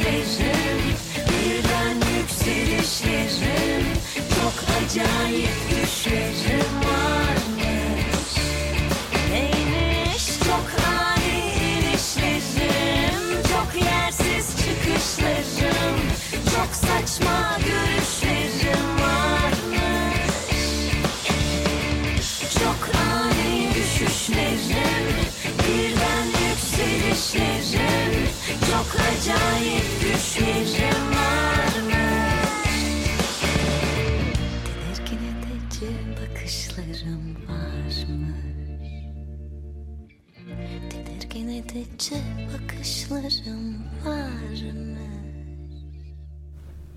düşlerim Birden yükselişlerim. Çok acayip düşlerim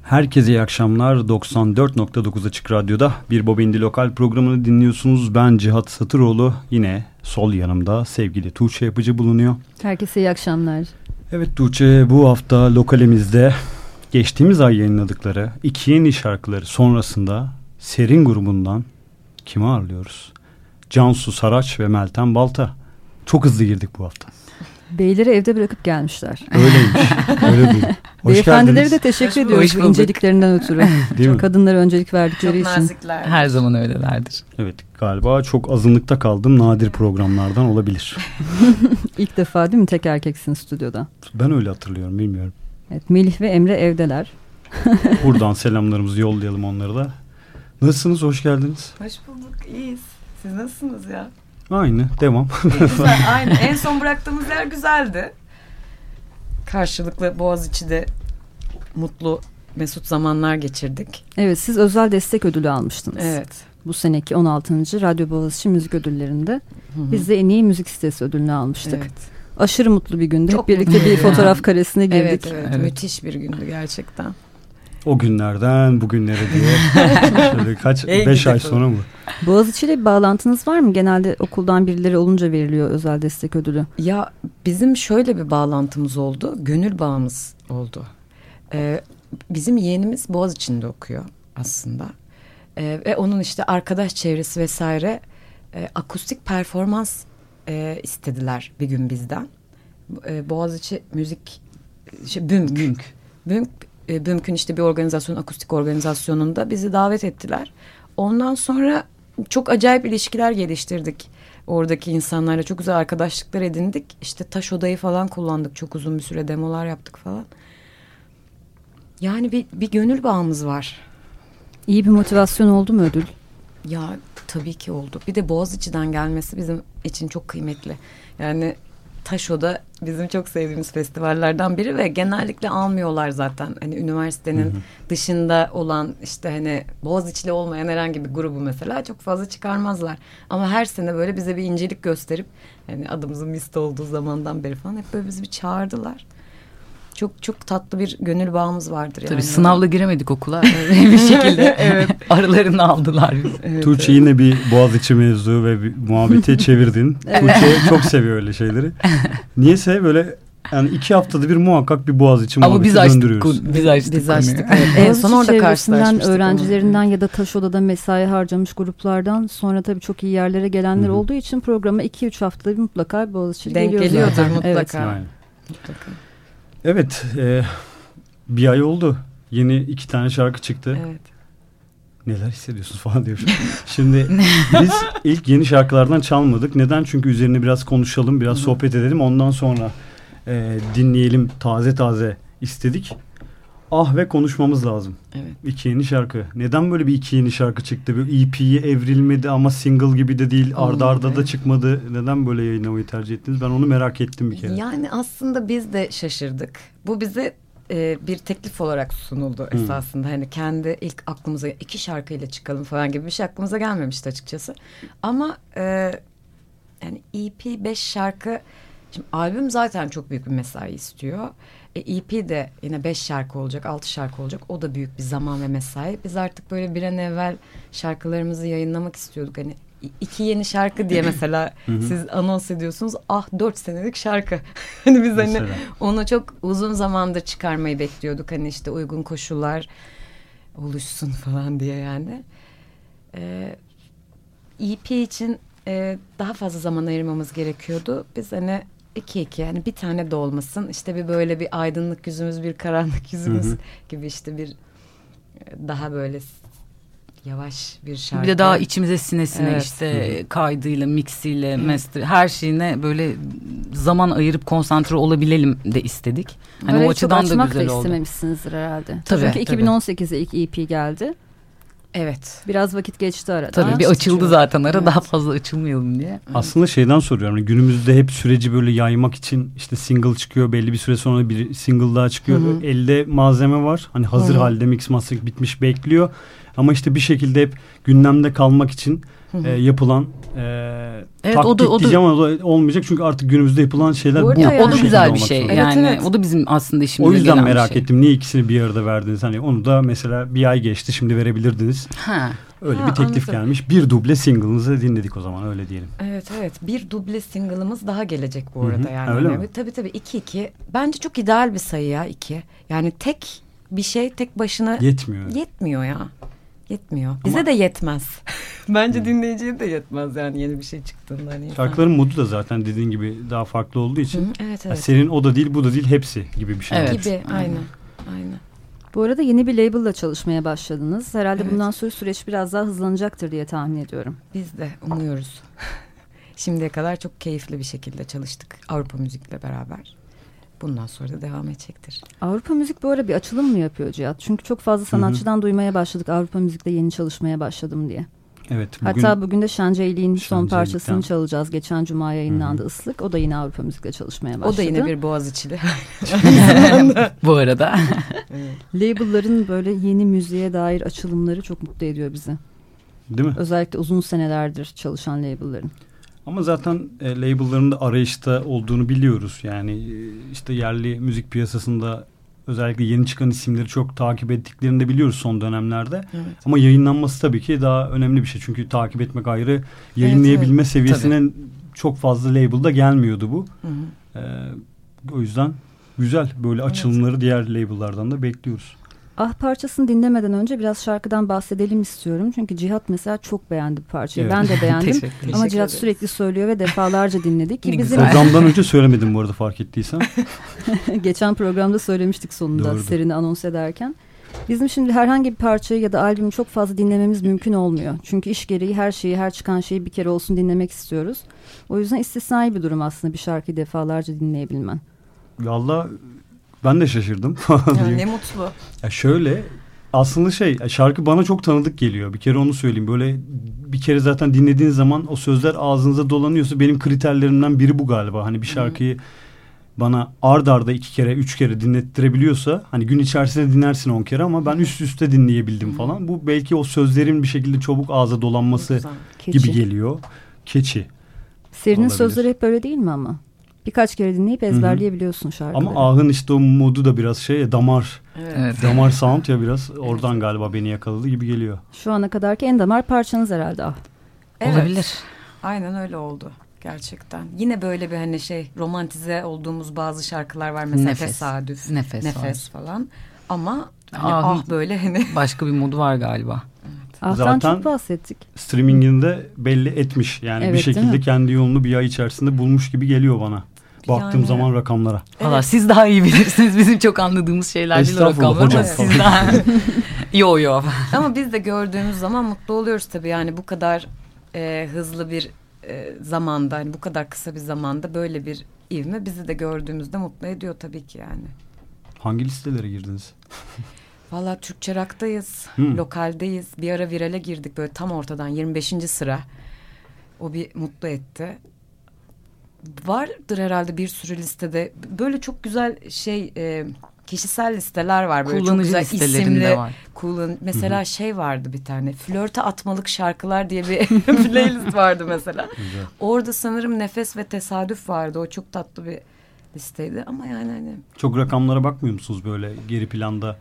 Herkese iyi akşamlar. 94.9 Açık Radyo'da bir Bobindi Lokal programını dinliyorsunuz. Ben Cihat Satıroğlu. Yine sol yanımda sevgili Tuğçe Yapıcı bulunuyor. Herkese iyi akşamlar. Evet Tuğçe bu hafta lokalimizde geçtiğimiz ay yayınladıkları iki yeni şarkıları sonrasında Serin grubundan kimi ağırlıyoruz? Cansu Saraç ve Meltem Balta. Çok hızlı girdik bu hafta. Beyleri evde bırakıp gelmişler. Öyleymiş. Öyle değil. Beyefendileri de teşekkür Hoş ediyoruz bu inceliklerinden ötürü. Değil mi? Kadınlara öncelik verdikleri çok için. Nazikler. Her zaman öylelerdir. Evet galiba çok azınlıkta kaldım. Nadir programlardan olabilir. İlk defa değil mi tek erkeksin stüdyoda? Ben öyle hatırlıyorum bilmiyorum. Evet, Melih ve Emre evdeler. Buradan selamlarımızı yollayalım onlara da. Nasılsınız? Hoş geldiniz. Hoş bulduk. İyiyiz. Siz nasılsınız ya? Aynı. Devam. güzel. Aynı. En son bıraktığımız yer güzeldi. Karşılıklı Boğaziçi'de mutlu mesut zamanlar geçirdik. Evet siz özel destek ödülü almıştınız. Evet. Bu seneki 16. Radyo Boğaziçi Müzik Ödülleri'nde. Hı-hı. Biz de en iyi müzik sitesi ödülünü almıştık. Evet. Aşırı mutlu bir gündü. Çok Hep birlikte bir fotoğraf karesine girdik. Evet, evet, evet. Müthiş bir gündü gerçekten. O günlerden bugünlere diye. Şöyle kaç? beş ay sonra mı? Boğaziçi ile bir bağlantınız var mı? Genelde okuldan birileri olunca veriliyor özel destek ödülü. Ya bizim şöyle bir bağlantımız oldu. Gönül bağımız oldu. Ee, bizim yeğenimiz Boğaziçi'nde okuyor aslında. Ee, ve onun işte arkadaş çevresi vesaire e, akustik performans e, istediler bir gün bizden. E, Boğaziçi Müzik şey, BÜMK. BÜMK. BÜMK e, BÜMK'ün işte bir organizasyon, akustik organizasyonunda bizi davet ettiler. Ondan sonra çok acayip ilişkiler geliştirdik. Oradaki insanlarla çok güzel arkadaşlıklar edindik. İşte taş odayı falan kullandık. Çok uzun bir süre demolar yaptık falan. Yani bir, bir gönül bağımız var. İyi bir motivasyon oldu mu ödül? Ya tabii ki oldu. Bir de Boğaziçi'den gelmesi bizim için çok kıymetli. Yani Taşo'da bizim çok sevdiğimiz festivallerden biri ve genellikle almıyorlar zaten. Hani üniversitenin hı hı. dışında olan işte hani Boğaziçi'li olmayan herhangi bir grubu mesela çok fazla çıkarmazlar. Ama her sene böyle bize bir incelik gösterip hani adımızın liste olduğu zamandan beri falan hep böyle bizi bir çağırdılar çok çok tatlı bir gönül bağımız vardır. Tabii yani. sınavla giremedik okula bir şekilde evet. aralarını aldılar. Evet, Tuğçe evet. yine bir Boğaziçi mevzu ve bir muhabbete çevirdin. evet. Tuğçe çok seviyor öyle şeyleri. Niyeyse böyle yani iki haftada bir muhakkak bir Boğaziçi Ama muhabbeti biz açtık, döndürüyoruz. Biz açtık. Biz açtık. Evet. en son orada karşılaşmıştık. öğrencilerinden ya da taş odada mesai harcamış gruplardan sonra tabii çok iyi yerlere gelenler Hı-hı. olduğu için programa iki üç haftada bir mutlaka Boğaziçi Denk geliyor geliyordur mutlaka. Evet. Yani. mutlaka. Evet. E, bir ay oldu. Yeni iki tane şarkı çıktı. Evet. Neler hissediyorsunuz falan diyor. Şimdi biz ilk yeni şarkılardan çalmadık. Neden? Çünkü üzerine biraz konuşalım, biraz Hı-hı. sohbet edelim. Ondan sonra e, dinleyelim taze taze istedik. Ah ve konuşmamız lazım. Evet. İki yeni şarkı. Neden böyle bir iki yeni şarkı çıktı? Bir EP'yi evrilmedi ama single gibi de değil. Olmadı. Arda arda da çıkmadı. Neden böyle yayınlamayı tercih ettiniz? Ben onu merak ettim bir kere. Yani aslında biz de şaşırdık. Bu bize e, bir teklif olarak sunuldu hmm. esasında. Hani kendi ilk aklımıza iki şarkıyla çıkalım falan gibi bir şey aklımıza gelmemişti açıkçası. Ama e, yani EP beş şarkı Şimdi albüm zaten çok büyük bir mesai istiyor. E, EP de yine beş şarkı olacak, altı şarkı olacak. O da büyük bir zaman ve mesai. Biz artık böyle bir an evvel şarkılarımızı yayınlamak istiyorduk. Hani iki yeni şarkı diye mesela siz anons ediyorsunuz. Ah dört senelik şarkı. hani biz hani onu çok uzun zamandır çıkarmayı bekliyorduk. Hani işte uygun koşullar oluşsun falan diye yani. Ee, EP için e, daha fazla zaman ayırmamız gerekiyordu. Biz hani iki iki yani bir tane de olmasın. İşte bir böyle bir aydınlık yüzümüz bir karanlık yüzümüz hı hı. gibi işte bir e, daha böyle yavaş bir şarkı. Bir de daha içimize sinesine evet. işte Hı-hı. kaydıyla, mixiyle, master her şeyine böyle zaman ayırıp konsantre olabilelim de istedik. Hani Öyle o açıdan da güzel da oldu. istememişsinizdir herhalde. Tabii, Çünkü tabii. 2018'e ilk EP geldi. Evet. Biraz vakit geçti arada. Tabii bir açıldı zaten ara evet. daha fazla açılmayalım diye. Aslında şeyden soruyorum. Yani günümüzde hep süreci böyle yaymak için işte single çıkıyor. Belli bir süre sonra bir single daha çıkıyor. Hı-hı. Elde malzeme var. Hani hazır Hı-hı. halde mix master bitmiş bekliyor. Ama işte bir şekilde hep gündemde kalmak için e, yapılan e, evet, taktik o da, o da, diyeceğim ama o da olmayacak çünkü artık günümüzde yapılan şeyler bu. bu yani. O da güzel bir şey. Evet, yani evet. o da bizim aslında işimize O yüzden merak şey. ettim. Niye ikisini bir arada verdiniz? Hani onu da mesela bir ay geçti şimdi verebilirdiniz. Ha. Öyle ha, bir teklif anladım. gelmiş. Bir duble single'ınızı dinledik o zaman öyle diyelim. Evet evet. Bir duble single'ımız daha gelecek bu arada Hı-hı. yani. Öyle mi? Tabii tabii iki iki. Bence çok ideal bir sayı ya iki. Yani tek bir şey tek başına yetmiyor. Yetmiyor ya. Yetmiyor. Bize Ama... de yetmez. Bence hmm. dinleyiciye de yetmez yani yeni bir şey çıktığında. Hani Şarkıların modu da zaten dediğin gibi daha farklı olduğu için. Hı, evet evet. Yani senin o da değil bu da değil hepsi gibi bir şey. Evet. Gibi aynen. aynen. Bu arada yeni bir label'la çalışmaya başladınız. Herhalde evet. bundan sonra süreç biraz daha hızlanacaktır diye tahmin ediyorum. Biz de umuyoruz. Şimdiye kadar çok keyifli bir şekilde çalıştık Avrupa Müzik'le beraber. Bundan sonra da devam edecektir. Avrupa Müzik böyle bir açılım mı yapıyor Cihat? Çünkü çok fazla sanatçıdan Hı-hı. duymaya başladık Avrupa Müzik'te yeni çalışmaya başladım diye. Evet. Bugün, Hatta bugün de Şenceyli'nin son parçasını çalacağız. Geçen cuma yayınlandı Hı-hı. Islık. O da yine Avrupa Müzik'le çalışmaya başladı. O da yine bir Boğaziçi'li. Bu arada. evet. Label'ların böyle yeni müziğe dair açılımları çok mutlu ediyor bizi. Değil mi? Özellikle uzun senelerdir çalışan label'ların. Ama zaten e, label'ların da arayışta olduğunu biliyoruz. Yani e, işte yerli müzik piyasasında özellikle yeni çıkan isimleri çok takip ettiklerini de biliyoruz son dönemlerde. Evet. Ama yayınlanması tabii ki daha önemli bir şey. Çünkü takip etmek ayrı. Yayınlayabilme evet, evet. seviyesine tabii. çok fazla label'da gelmiyordu bu. Hı hı. Ee, o yüzden güzel böyle evet. açılımları diğer label'lardan da bekliyoruz. Ah parçasını dinlemeden önce biraz şarkıdan bahsedelim istiyorum. Çünkü Cihat mesela çok beğendi bu parçayı. Evet. Ben de beğendim. Teşekkür, Ama Cihat sürekli söylüyor ve defalarca dinledik. Ki bizim... Programdan önce söylemedim bu arada fark ettiysen. Geçen programda söylemiştik sonunda Doğrudur. serini anons ederken. Bizim şimdi herhangi bir parçayı ya da albümü çok fazla dinlememiz mümkün olmuyor. Çünkü iş gereği her şeyi, her çıkan şeyi bir kere olsun dinlemek istiyoruz. O yüzden istisnai bir durum aslında bir şarkıyı defalarca dinleyebilmen. Valla ben de şaşırdım. ya ne mutlu. Ya şöyle aslında şey şarkı bana çok tanıdık geliyor. Bir kere onu söyleyeyim. Böyle bir kere zaten dinlediğiniz zaman o sözler ağzınıza dolanıyorsa benim kriterlerimden biri bu galiba. Hani bir şarkıyı bana ard arda iki kere üç kere dinlettirebiliyorsa hani gün içerisinde dinlersin on kere ama ben üst üste dinleyebildim falan. Bu belki o sözlerin bir şekilde çabuk ağza dolanması gibi geliyor. Keçi. Serinin sözleri hep böyle değil mi ama? Birkaç kere dinleyip ezberleyebiliyorsun şarkıları. Ama ahın işte o modu da biraz şey damar. Evet. Damar sound ya biraz oradan galiba beni yakaladı gibi geliyor. Şu ana kadarki en damar parçanız herhalde ah. Evet. Olabilir. Aynen öyle oldu gerçekten. Yine böyle bir hani şey romantize olduğumuz bazı şarkılar var mesela nefes. tesadüf, nefes, nefes falan. Ama hani ah, ah böyle hani başka bir modu var galiba. Evet. Zaten çok bahsettik. Streaminginde belli etmiş. Yani evet, bir şekilde kendi yolunu bir ay içerisinde bulmuş gibi geliyor bana. Baktığım yani. zaman rakamlara. Evet. Valla siz daha iyi bilirsiniz. Bizim çok anladığımız şeyler değil rakamlar. Hocam. Siz daha... yo yo. Ama biz de gördüğümüz zaman mutlu oluyoruz tabii. Yani bu kadar e, hızlı bir e, zamanda, hani bu kadar kısa bir zamanda böyle bir ivme bizi de gördüğümüzde mutlu ediyor tabii ki yani. Hangi listelere girdiniz? Valla Türkçe Rak'tayız, hmm. lokaldeyiz. Bir ara virale girdik böyle tam ortadan 25. sıra. O bir mutlu etti vardır herhalde bir sürü listede. Böyle çok güzel şey e, kişisel listeler var böyle Kullanıcı çok güzel isimli var. Kullan mesela Hı-hı. şey vardı bir tane flörte atmalık şarkılar diye bir playlist vardı mesela. Güzel. Orada sanırım nefes ve tesadüf vardı. O çok tatlı bir listeydi ama yani hani çok rakamlara bakmıyor musunuz böyle geri planda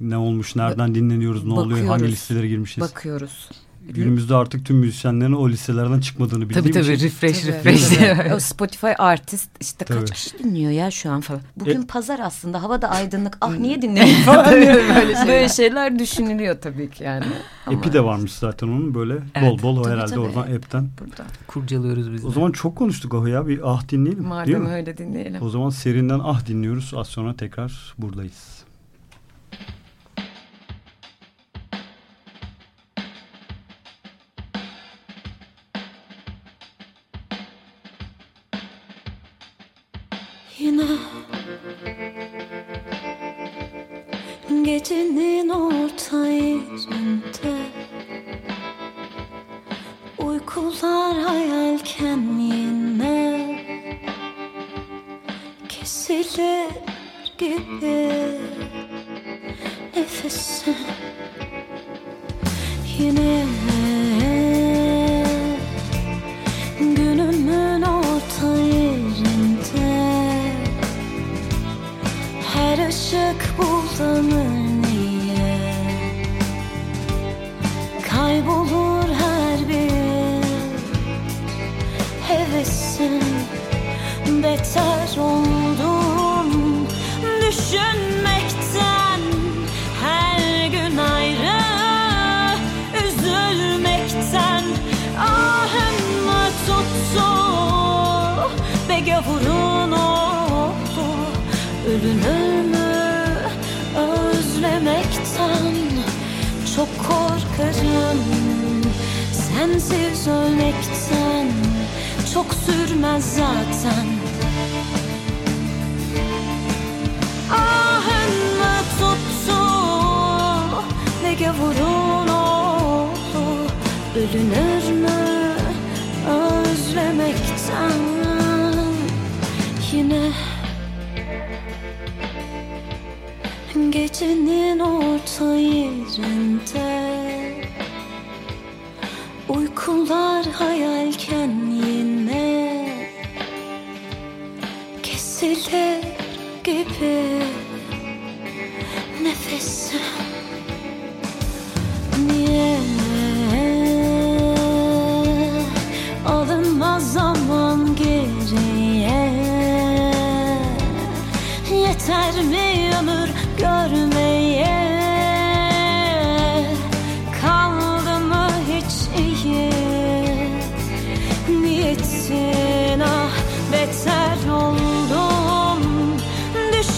ne olmuş, nereden dinleniyoruz, ne Bakıyoruz. oluyor, hangi listelere girmişiz? Bakıyoruz. Günümüzde artık tüm müzisyenlerin o listelerden çıkmadığını bildiğim tabii, tabii, için. Refresh, tabii refresh. o Spotify artist işte tabii. kaç kişi dinliyor ya şu an falan. Bugün e, pazar aslında hava da aydınlık. Ah niye dinlemiyor falan. böyle, şeyler. böyle şeyler düşünülüyor tabii ki yani. Ama Epi de varmış zaten onun böyle evet, bol bol tabii, herhalde tabii. oradan app'ten. Buradan. Kurcalıyoruz biz. O zaman çok konuştuk ah ya bir ah dinleyelim. Madem öyle dinleyelim. O zaman serinden ah dinliyoruz. Az sonra tekrar buradayız. Gecenin orta yerinde Uykular hayalken yine Kesilir gibi. Nefesim Yine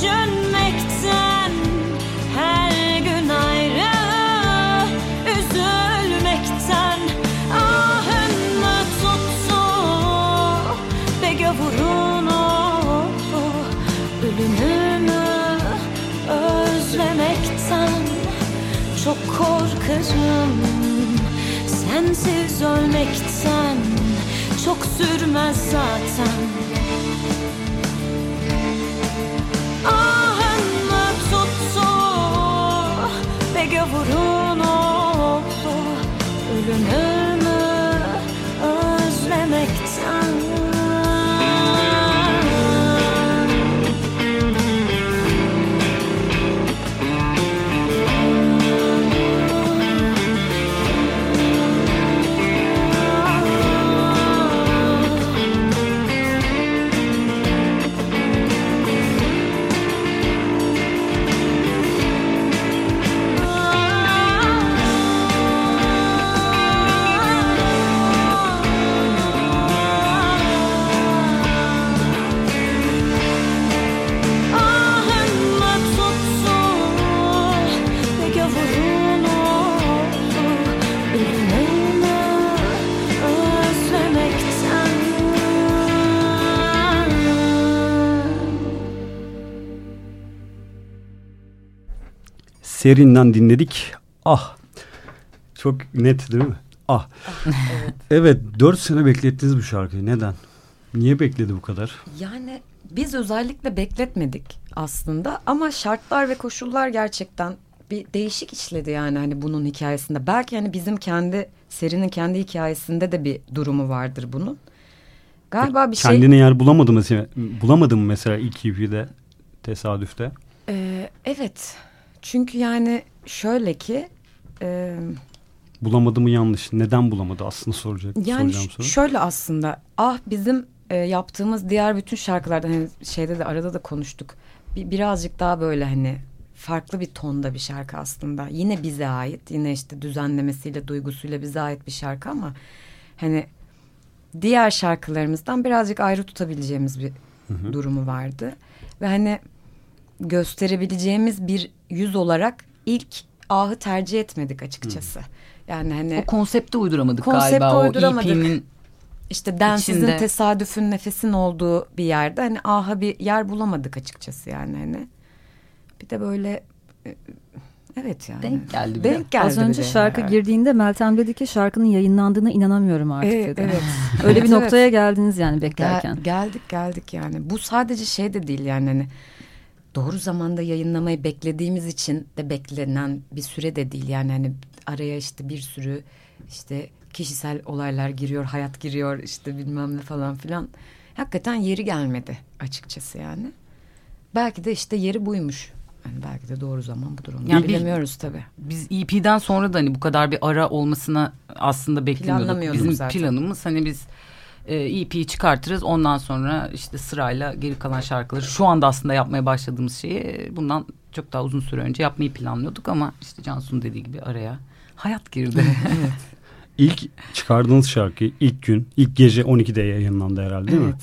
Düşünmekten her gün ayrı Üzülmekten ahın mı tuttu Ve gavurun oldu Ölümümü özlemekten Çok korkarım. Sensiz ölmekten Çok sürmez zaten Serin'den dinledik. Ah. Çok net değil mi? Ah. evet. dört sene beklettiniz bu şarkıyı. Neden? Niye bekledi bu kadar? Yani biz özellikle bekletmedik aslında ama şartlar ve koşullar gerçekten bir değişik işledi yani hani bunun hikayesinde. Belki hani bizim kendi serinin kendi hikayesinde de bir durumu vardır bunun. Galiba bir şey Kendine yer bulamadı mı? Bulamadı mı mesela ilk EP'de tesadüfte? Ee, evet. Çünkü yani şöyle ki e, Bulamadı mı yanlış? Neden bulamadı aslında soracak, yani soru. şöyle aslında ah bizim e, yaptığımız diğer bütün şarkılardan hani şeyde de arada da konuştuk. Bir, birazcık daha böyle hani farklı bir tonda bir şarkı aslında. Yine bize ait. Yine işte düzenlemesiyle, duygusuyla bize ait bir şarkı ama hani diğer şarkılarımızdan birazcık ayrı tutabileceğimiz bir durumu vardı. Ve hani gösterebileceğimiz bir yüz olarak ilk ahı tercih etmedik açıkçası. Yani hani O konsepte uyduramadık Konsepte galiba. uyduramadık. O EP'nin işte densizin içinde. tesadüfün nefesin olduğu bir yerde hani aha bir yer bulamadık açıkçası yani hani. Bir de böyle e, evet yani. denk geldi. Denk geldi Az önce bir de. şarkı Evet. girdiğinde Meltem dedi ki şarkının yayınlandığına inanamıyorum artık Evet, dedi. evet. Öyle bir Evet, noktaya geldiniz yani Gel- beklerken. geldik geldik yani. Bu sadece şey de değil yani hani doğru zamanda yayınlamayı beklediğimiz için de beklenen bir süre de değil yani hani araya işte bir sürü işte kişisel olaylar giriyor, hayat giriyor işte bilmem ne falan filan. Hakikaten yeri gelmedi açıkçası yani. Belki de işte yeri buymuş. Yani belki de doğru zaman budur onu. Yani bilemiyoruz tabii. Biz EP'den sonra da hani bu kadar bir ara olmasına aslında beklemiyorduk. Bizim zaten. planımız hani biz e, EP'yi çıkartırız ondan sonra işte sırayla geri kalan şarkıları şu anda aslında yapmaya başladığımız şeyi bundan çok daha uzun süre önce yapmayı planlıyorduk ama işte Cansu'nun dediği gibi araya hayat girdi. İlk çıkardığınız şarkı ilk gün, ilk gece 12'de yayınlandı herhalde değil mi? Evet.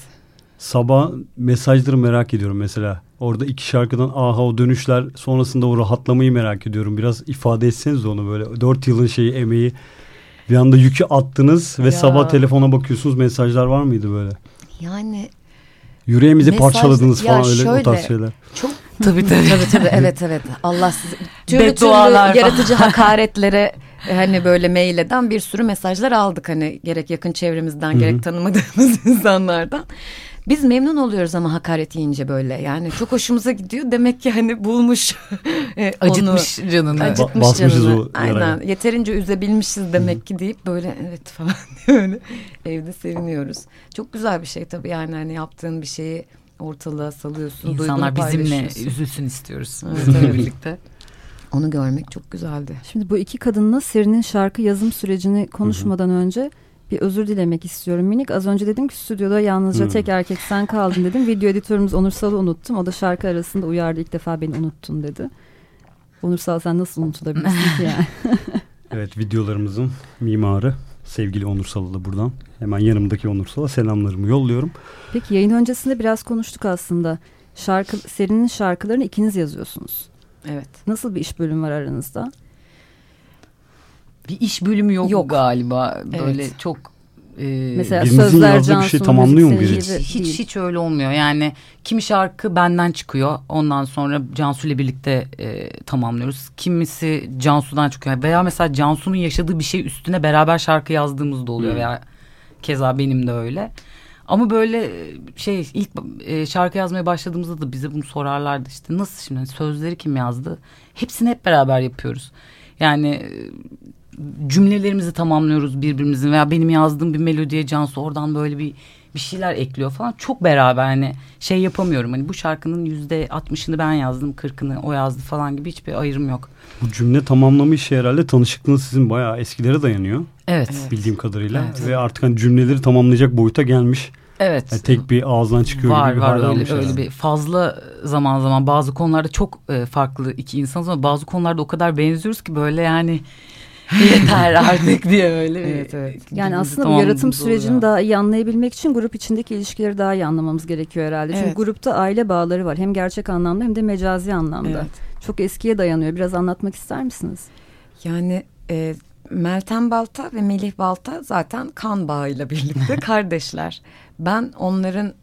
Sabah mesajları merak ediyorum mesela. Orada iki şarkıdan aha o dönüşler sonrasında o rahatlamayı merak ediyorum. Biraz ifade etseniz onu böyle. Dört yılın şeyi emeği bir anda yükü attınız ve Ya. sabah telefona bakıyorsunuz mesajlar var mıydı böyle? Yani Yüreğimizi Mesaj- parçaladınız falan öyle o şöyle, tarz şeyler. Çok Tabii tabii. tabii tabii evet evet. Allah sizi türlü türlü Beddualar yaratıcı hakaretlere e, hani böyle mail eden bir sürü mesajlar aldık hani gerek yakın çevremizden gerek tanımadığımız insanlardan. Biz memnun oluyoruz ama hakaret yiyince böyle yani çok hoşumuza gidiyor. Demek ki hani bulmuş e, onu. Acıtmış canını. Acıtmış basmışız canını. o. Aynen. Yeterince üzebilmişiz demek ki deyip böyle evet falan diye öyle evde seviniyoruz. Çok güzel bir şey tabii yani hani yaptığın bir şeyi ortalığa salıyorsun. İnsanlar bizimle üzülsün istiyoruz. Evet, Bizimle evet. birlikte. Onu görmek çok güzeldi. Şimdi bu iki kadınla Serin'in şarkı yazım sürecini konuşmadan önce bir özür dilemek istiyorum minik. Az önce dedim ki stüdyoda yalnızca Hı. tek erkek sen kaldın dedim. Video editörümüz Onursal'ı unuttum. O da şarkı arasında uyardı ilk defa beni unuttun dedi. Onursal sen nasıl unutulabilirsin ki yani? Evet videolarımızın mimarı sevgili Onur Salı da buradan. Hemen yanımdaki Onur Sal'a selamlarımı yolluyorum. Peki yayın öncesinde biraz konuştuk aslında. Şarkı, Serin'in şarkılarını ikiniz yazıyorsunuz. Evet. Nasıl bir iş bölümü var aranızda? Bir iş bölümü yok, Yok. galiba. Böyle Evet. çok e, Mesela Birinizin sözler yazdığı bir şey tamamlıyor mu biri? hiç hiç öyle olmuyor. Yani kimi şarkı benden çıkıyor. Ondan sonra Cansu ile birlikte e, tamamlıyoruz. Kimisi Cansu'dan çıkıyor. Veya mesela Cansu'nun yaşadığı bir şey üstüne beraber şarkı yazdığımız da oluyor. Hmm. Veya keza benim de öyle. Ama böyle e, şey ilk e, şarkı yazmaya başladığımızda da bize bunu sorarlardı işte nasıl şimdi Hani sözleri kim yazdı? Hepsini hep beraber yapıyoruz. Yani e, cümlelerimizi tamamlıyoruz birbirimizin veya benim yazdığım bir melodiye Cansu oradan böyle bir bir şeyler ekliyor falan. Çok beraber hani şey yapamıyorum. Hani bu şarkının yüzde altmışını ben yazdım, kırkını o yazdı falan gibi hiçbir ayrım yok. Bu cümle tamamlama işi herhalde tanışıklığınız sizin bayağı eskilere dayanıyor Evet. Bildiğim kadarıyla. Evet. Ve artık hani cümleleri tamamlayacak boyuta gelmiş. Evet. Yani tek bir ağızdan çıkıyor var gibi bir var öyle öyle herhalde. bir fazla zaman zaman bazı konularda çok e, farklı iki insanız ama bazı konularda o kadar benziyoruz ki böyle yani yeter artık diye öyle bir Evet, evet. Yani aslında bu yaratım sürecini daha iyi anlayabilmek için grup içindeki ilişkileri daha iyi anlamamız gerekiyor herhalde. Çünkü Evet. grupta aile bağları var. Hem gerçek anlamda hem de mecazi anlamda. Evet. Çok eskiye dayanıyor. Biraz anlatmak ister misiniz? Yani e, Meltem Balta ve Melih Balta zaten kan bağıyla birlikte kardeşler. Ben onların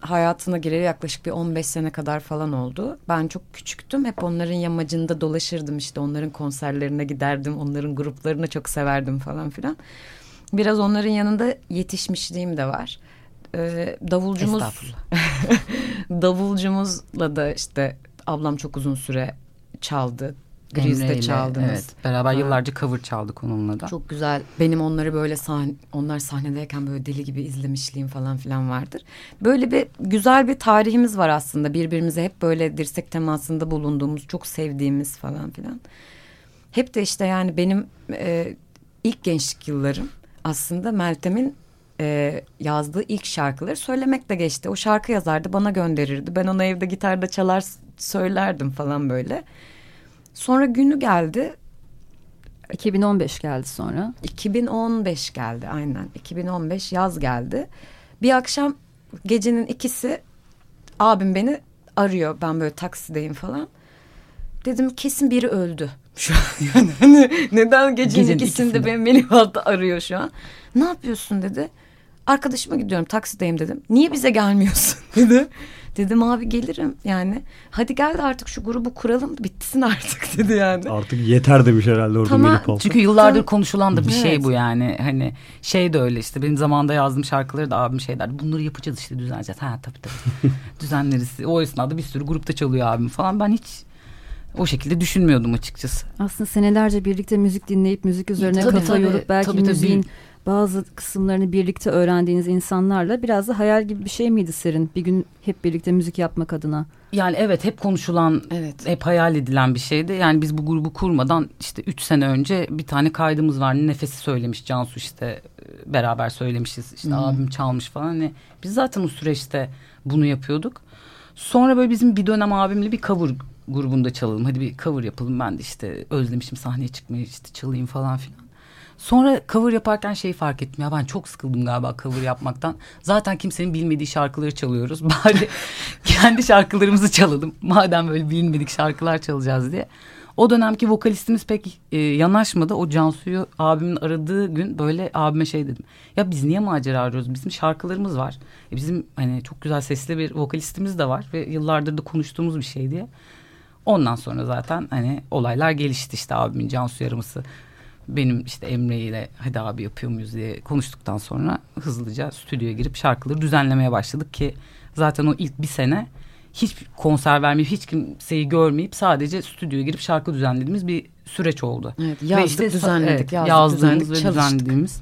hayatına gireli yaklaşık bir 15 sene kadar falan oldu. Ben çok küçüktüm. Hep onların yamacında dolaşırdım işte. Onların konserlerine giderdim. Onların gruplarını çok severdim falan filan. Biraz onların yanında yetişmişliğim de var. Ee, davulcumuz davulcumuzla da işte ablam çok uzun süre çaldı. Emre'yle, çaldınız. Evet, beraber Ha. yıllarca cover çaldık onunla da. Çok güzel. Benim onları böyle sahne, onlar sahnedeyken böyle deli gibi izlemişliğim falan filan vardır. Böyle bir güzel bir tarihimiz var aslında. Birbirimize hep böyle dirsek temasında bulunduğumuz, çok sevdiğimiz falan filan. Hep de işte yani benim e, ilk gençlik yıllarım aslında Meltem'in e, yazdığı ilk şarkıları söylemekle geçti. O şarkı yazardı, bana gönderirdi. Ben onu evde gitarda çalar söylerdim falan böyle. Sonra günü geldi. 2015 geldi sonra. 2015 geldi aynen. 2015 yaz geldi. Bir akşam gecenin ikisi abim beni arıyor. Ben böyle taksideyim falan. Dedim kesin biri öldü. Şu an yani hani neden gecenin, Gecenin ikisinde, ikisinde. benim Melih Balta arıyor şu an. Ne yapıyorsun dedi. Arkadaşıma gidiyorum taksideyim dedim. Niye bize gelmiyorsun dedi. Dedim abi gelirim yani. Hadi gel de artık şu grubu kuralım bitsin artık dedi yani. Artık yeter demiş herhalde orada Tamam. Melih. Çünkü yıllardır konuşulan da bir şey Evet. bu yani. Hani şey de öyle işte benim zamanında yazdığım şarkıları da abim şey derdi. Bunları yapacağız işte düzenleyeceğiz. Ha tabii tabii. Düzenleriz. O esnada bir sürü grupta çalıyor abim falan. Ben hiç o şekilde düşünmüyordum açıkçası. Aslında senelerce birlikte müzik dinleyip müzik üzerine Tabii, kafa tabii. yorup belki Tabii, tabii. Bazı kısımlarını birlikte öğrendiğiniz insanlarla biraz da hayal gibi bir şey miydi Serin? Bir gün hep birlikte müzik yapmak adına. Yani evet hep konuşulan, Evet. hep hayal edilen bir şeydi. Yani biz bu grubu kurmadan işte üç sene önce bir tane kaydımız var. Nefesi söylemiş Cansu işte e, beraber söylemişiz. İşte abim çalmış falan. Hani biz zaten o süreçte bunu yapıyorduk. Sonra böyle bizim bir dönem abimle bir cover grubunda çalalım. Hadi bir cover yapalım. Ben de işte özlemişim sahneye çıkmayı işte çalayım falan filan. Sonra cover yaparken şeyi fark ettim ya ben çok sıkıldım galiba cover yapmaktan. Zaten kimsenin bilmediği şarkıları çalıyoruz. Bari kendi şarkılarımızı çalalım. Madem böyle bilinmedik şarkılar çalacağız diye. O dönemki vokalistimiz pek e, yanaşmadı. O Cansu'yu abimin aradığı gün böyle abime şey dedim. Ya biz niye macera arıyoruz? Bizim şarkılarımız var. E, bizim hani çok güzel sesli bir vokalistimiz de var ve yıllardır da konuştuğumuz bir şey diye. Ondan sonra zaten hani olaylar gelişti işte abimin Cansu yarıması benim işte Emre ile hadi abi yapıyor muyuz diye konuştuktan sonra hızlıca stüdyoya girip şarkıları düzenlemeye başladık ki zaten o ilk bir sene hiç konser vermeyip hiç kimseyi görmeyip sadece stüdyoya girip şarkı düzenlediğimiz bir süreç oldu. Evet, Ve yazdık, işte sa- düzenledik, evet, yazdık, yazdığımız düzenledik, ve çalıştık. düzenlediğimiz.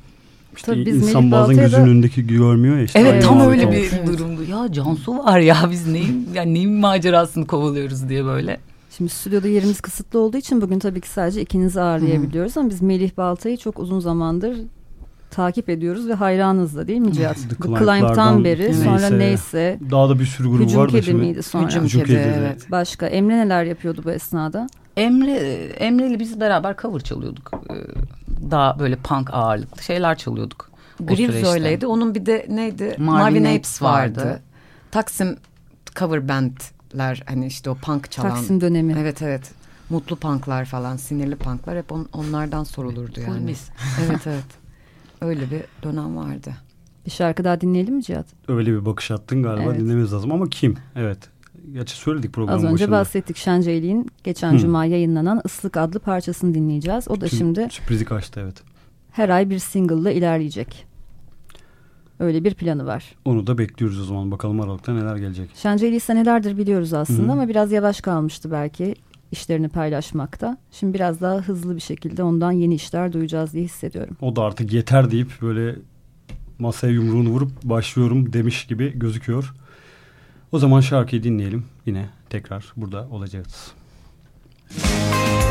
İşte Tabii biz insan Melih bazen da- gözünün önündeki görmüyor ya işte. Evet tam öyle evet. bir durumdu. Ya Cansu var ya biz neyin yani neyin macerasını kovalıyoruz diye böyle. Şimdi stüdyoda yerimiz kısıtlı olduğu için bugün tabii ki sadece ikinizi ağırlayabiliyoruz ama biz Melih Balta'yı çok uzun zamandır takip ediyoruz ve hayranız da değil mi Cihat? The Climb'tan beri neyse. sonra neyse Daha da bir sürü grubu var da şimdi. miydi sonra? Hücum Hücum Kedi, Kedi evet. Başka Emre neler yapıyordu bu esnada? Emre Emre'yle biz beraber cover çalıyorduk. Ee, Daha böyle punk ağırlıklı şeyler çalıyorduk. süreçte. öyleydi. Onun bir de neydi? Marvin Marvin, Apes vardı. vardı. Taksim cover bandler hani işte o punk çalan. Taksim dönemi. Evet evet. Mutlu punklar falan, sinirli punklar hep on- onlardan sorulurdu yani. mis. evet evet. Öyle bir dönem vardı. Bir şarkı daha dinleyelim mi Cihat? Öyle bir bakış attın galiba Evet. dinlememiz lazım ama kim? Evet. Gerçi söyledik programın Az önce başında. bahsettik Şenceli'nin geçen Hı. cuma yayınlanan Islık adlı parçasını dinleyeceğiz. O da Tüm şimdi Sürprizi kaçtı evet. her ay bir single'la ilerleyecek. Öyle bir planı var. Onu da bekliyoruz o zaman. Bakalım Aralık'ta neler gelecek. Şenceli senelerdir biliyoruz aslında Hı hı. ama biraz yavaş kalmıştı belki işlerini paylaşmakta. Şimdi biraz daha hızlı bir şekilde ondan yeni işler duyacağız diye hissediyorum. O da artık yeter deyip böyle masaya yumruğunu vurup başlıyorum demiş gibi gözüküyor. O zaman şarkıyı dinleyelim. Yine tekrar burada olacağız. Sar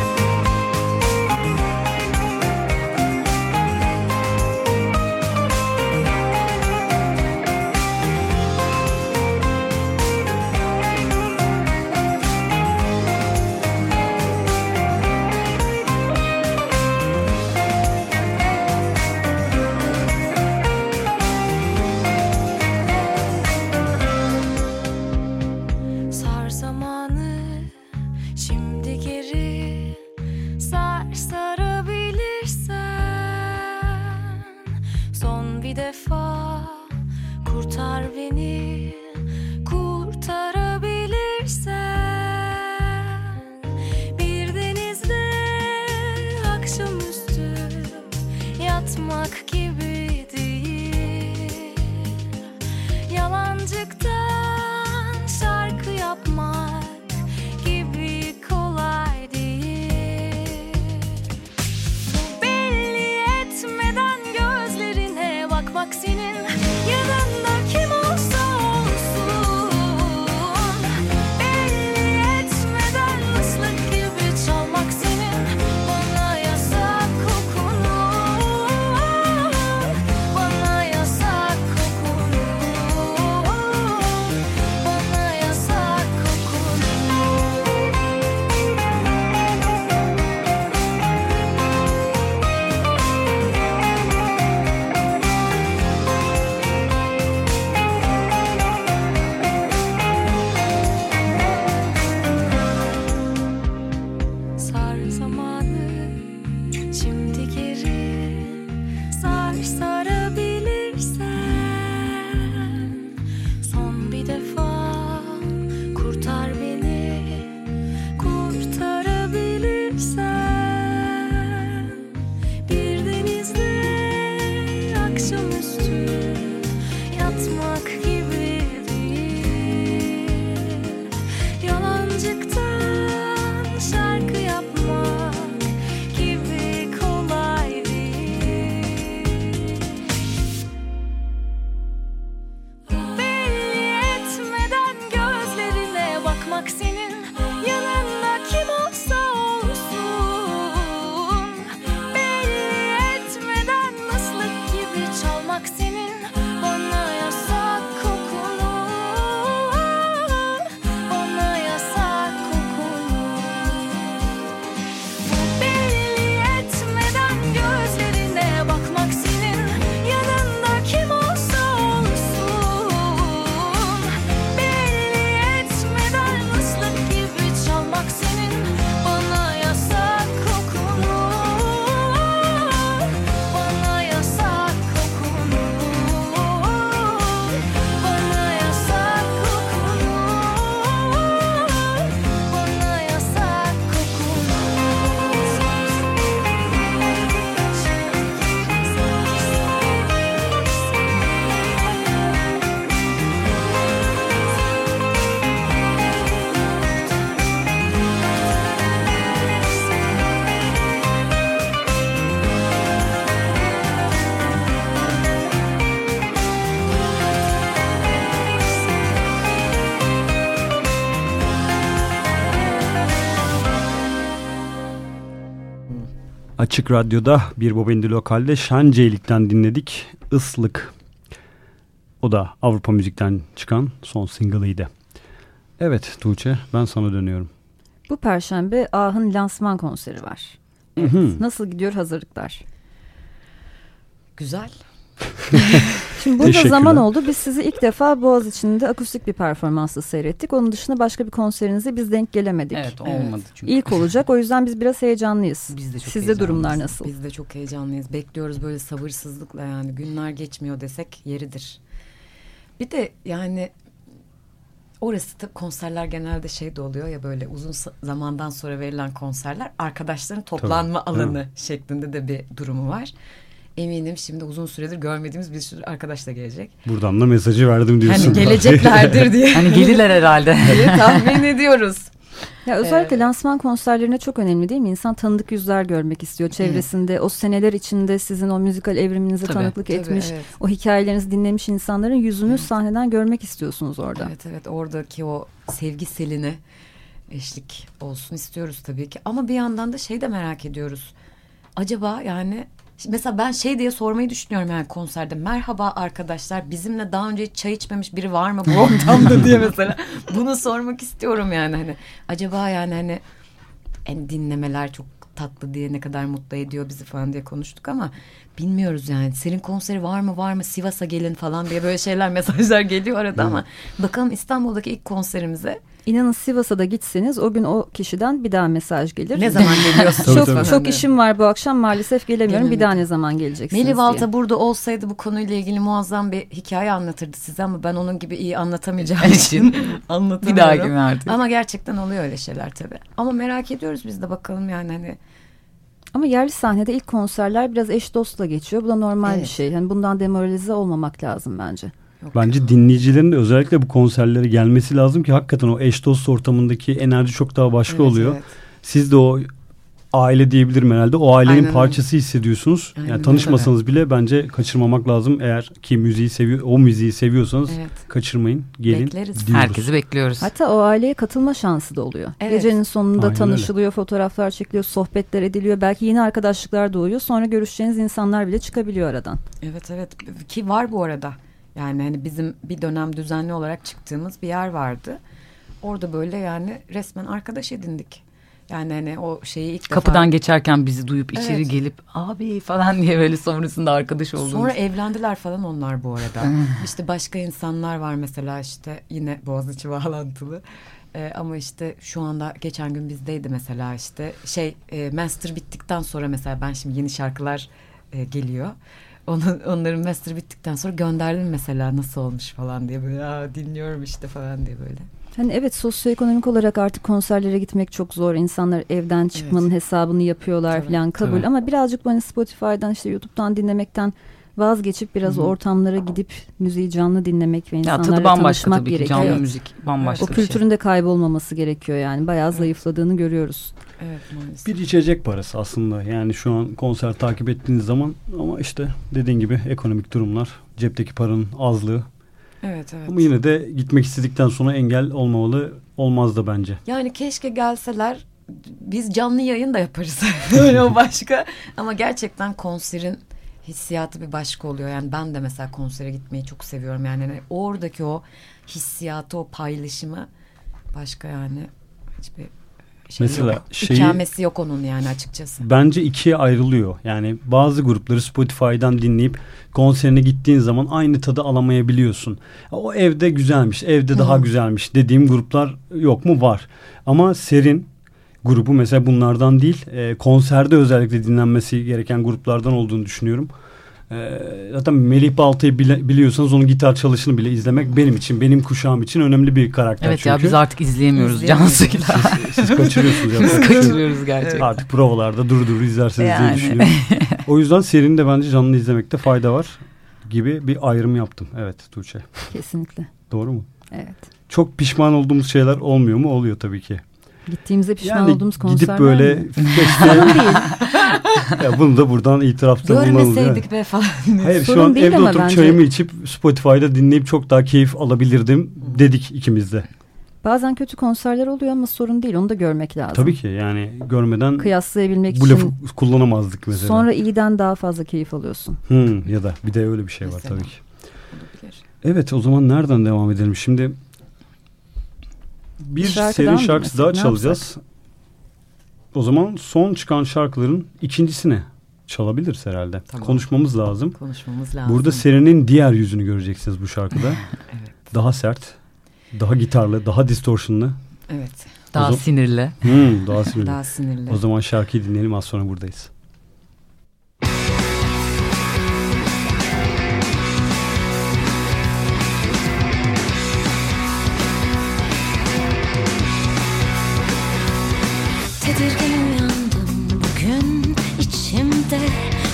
Açık Radyo'da bir Bobendi Lokal'de Şanceylik'ten dinledik. Islık. O da Avrupa Müzik'ten çıkan son single'ıydı. Evet Tuğçe ben sana dönüyorum. Bu perşembe Ah'ın lansman konseri var. Evet. Nasıl gidiyor hazırlıklar? Güzel. Şimdi burada zaman oldu. Biz sizi ilk defa Boğaz içinde akustik bir performansla seyrettik. Onun dışında başka bir konserinize biz denk gelemedik. Evet olmadı çünkü. İlk olacak. O yüzden biz biraz heyecanlıyız. Biz de çok Sizde durumlar nasıl? Biz de çok heyecanlıyız. Bekliyoruz böyle sabırsızlıkla yani. Günler geçmiyor desek yeridir. Bir de yani orası da konserler genelde şey de oluyor ya böyle uzun zamandan sonra verilen konserler arkadaşların toplanma Tabii, alanı şeklinde de bir durumu var eminim şimdi uzun süredir görmediğimiz bir sürü arkadaş da gelecek. Buradan da mesajı verdim diyorsun. Hani geleceklerdir diye. hani gelirler herhalde. diye tahmin ediyoruz. Ya özellikle ee, lansman konserlerine çok önemli değil mi? İnsan tanıdık yüzler görmek istiyor çevresinde. Evet. O seneler içinde sizin o müzikal evriminize tabii, tanıklık tabii, etmiş, evet. o hikayelerinizi dinlemiş insanların yüzünü evet. sahneden görmek istiyorsunuz orada. Evet evet oradaki o sevgi selini eşlik olsun istiyoruz tabii ki. Ama bir yandan da şey de merak ediyoruz. Acaba yani Mesela ben şey diye sormayı düşünüyorum yani konserde. Merhaba arkadaşlar bizimle daha önce çay içmemiş biri var mı bu ortamda diye mesela. Bunu sormak istiyorum yani hani. Acaba yani hani en dinlemeler çok tatlı diye ne kadar mutlu ediyor bizi falan diye konuştuk ama bilmiyoruz yani. Senin konseri var mı var mı Sivas'a gelin falan diye böyle şeyler mesajlar geliyor arada ama bakalım İstanbul'daki ilk konserimize İnanın Sivas'a da gitseniz o gün o kişiden bir daha mesaj gelir. Ne zaman geliyorsun? çok tabii. çok işim var bu akşam maalesef gelemiyorum. Gelemedim. Bir daha ne zaman geleceksiniz Melih Valta burada olsaydı bu konuyla ilgili muazzam bir hikaye anlatırdı size ama ben onun gibi iyi anlatamayacağım için anlatamıyorum. Bir daha gibi artık. Ama gerçekten oluyor öyle şeyler tabii. Ama merak ediyoruz biz de bakalım yani hani ama yerli sahnede ilk konserler biraz eş dostla geçiyor. Bu da normal evet. bir şey. Yani bundan demoralize olmamak lazım bence. Yok. Bence dinleyicilerin de özellikle bu konserlere gelmesi lazım ki hakikaten o eş dost ortamındaki enerji çok daha başka evet, oluyor. Evet. Siz de o aile diyebilirim herhalde. O ailenin Aynen. parçası hissediyorsunuz. Aynen. Yani tanışmasanız bile bence kaçırmamak lazım. Eğer ki müziği seviyor, o müziği seviyorsanız evet. kaçırmayın. Gelin Bekleriz. diyoruz. Herkesi bekliyoruz. Hatta o aileye katılma şansı da oluyor. Evet. Gecenin sonunda Aynen tanışılıyor, öyle. fotoğraflar çekiliyor, sohbetler ediliyor. Belki yeni arkadaşlıklar doğuyor. Sonra görüşeceğiniz insanlar bile çıkabiliyor aradan. Evet evet ki var bu arada. Yani hani bizim bir dönem düzenli olarak çıktığımız bir yer vardı. Orada böyle yani resmen arkadaş edindik. Yani hani o şeyi ilk Kapıdan defa... geçerken bizi duyup içeri evet. gelip abi falan diye böyle sonrasında arkadaş olduk. Sonra evlendiler falan onlar bu arada. İşte başka insanlar var mesela işte yine Boğaziçi bağlantılı. Ee, ama işte şu anda geçen gün bizdeydi mesela işte şey e, master bittikten sonra mesela ben şimdi yeni şarkılar e, geliyor. Onun, onların master bittikten sonra gönderdim mesela nasıl olmuş falan diye böyle Aa, dinliyorum işte falan diye böyle. Hani evet sosyoekonomik olarak artık konserlere gitmek çok zor. İnsanlar evden çıkmanın evet. hesabını yapıyorlar tabii, falan kabul. Tabii. Ama birazcık hani Spotify'dan işte YouTube'dan dinlemekten vazgeçip biraz Hı-hı. ortamlara gidip müziği canlı dinlemek ve insanlarla ya, tanışmak tabii gerekiyor. Canlı müzik bambaşka O kültürün şey. de kaybolmaması gerekiyor yani. Bayağı evet. zayıfladığını görüyoruz. Evet maalesef. Bir içecek parası aslında. Yani şu an konser takip ettiğiniz zaman ama işte dediğin gibi ekonomik durumlar, cepteki paranın azlığı. Evet evet. Ama yine de gitmek istedikten sonra engel olmamalı olmaz da bence. Yani keşke gelseler biz canlı yayın da yaparız. Öyle o başka. Ama gerçekten konserin hissiyatı bir başka oluyor. Yani ben de mesela konsere gitmeyi çok seviyorum. Yani hani oradaki o hissiyatı, o paylaşımı başka yani hiçbir şey Mesela yok. Şeyi, İkamesi yok onun yani açıkçası. Bence ikiye ayrılıyor. Yani bazı grupları Spotify'dan dinleyip konserine gittiğin zaman aynı tadı alamayabiliyorsun. O evde güzelmiş, evde Hı. daha güzelmiş dediğim gruplar yok mu? Var. Ama Serin grubu mesela bunlardan değil. E, konserde özellikle dinlenmesi gereken gruplardan olduğunu düşünüyorum. E, zaten Melih Balta'yı bile, biliyorsanız onun gitar çalışını bile izlemek benim için, benim kuşağım için önemli bir karakter evet çünkü. ya biz artık izleyemiyoruz Cansu'yla. Siz, siz kaçırıyorsunuz. Ya. Biz kaçırıyoruz gerçekten. Artık provalarda dur dur izlersiniz yani. diye düşünüyorum. o yüzden serinin de bence canlı izlemekte fayda var gibi bir ayrım yaptım. Evet Tuğçe. Kesinlikle. Doğru mu? Evet. Çok pişman olduğumuz şeyler olmuyor mu? Oluyor tabii ki. Gittiğimizde pişman yani olduğumuz konserler Gidip böyle festival ya bunu da buradan itirafta bulunalım. Görmeseydik be falan. Hayır Sorun şu an evde oturup bence... çayımı içip Spotify'da dinleyip çok daha keyif alabilirdim dedik ikimiz de. Bazen kötü konserler oluyor ama sorun değil. Onu da görmek lazım. Tabii ki yani görmeden Kıyaslayabilmek bu için. lafı kullanamazdık mesela. Sonra iyiden daha fazla keyif alıyorsun. Hmm, ya da bir de öyle bir şey var Mesela. tabii ki. Evet o zaman nereden devam edelim? Şimdi bir Şarkıdan seri şarkısı daha çalacağız. O zaman son çıkan şarkıların ikincisini çalabiliriz herhalde. Tamam. Konuşmamız lazım. Konuşmamız lazım. Burada serinin diğer yüzünü göreceksiniz bu şarkıda. Evet. Daha sert, daha gitarlı, daha distortionlı. Evet. Daha O zaman- sinirli. Hmm, daha sinirli. Daha sinirli. O zaman şarkıyı dinleyelim az sonra buradayız. Tedirgin uyandım bugün içimde.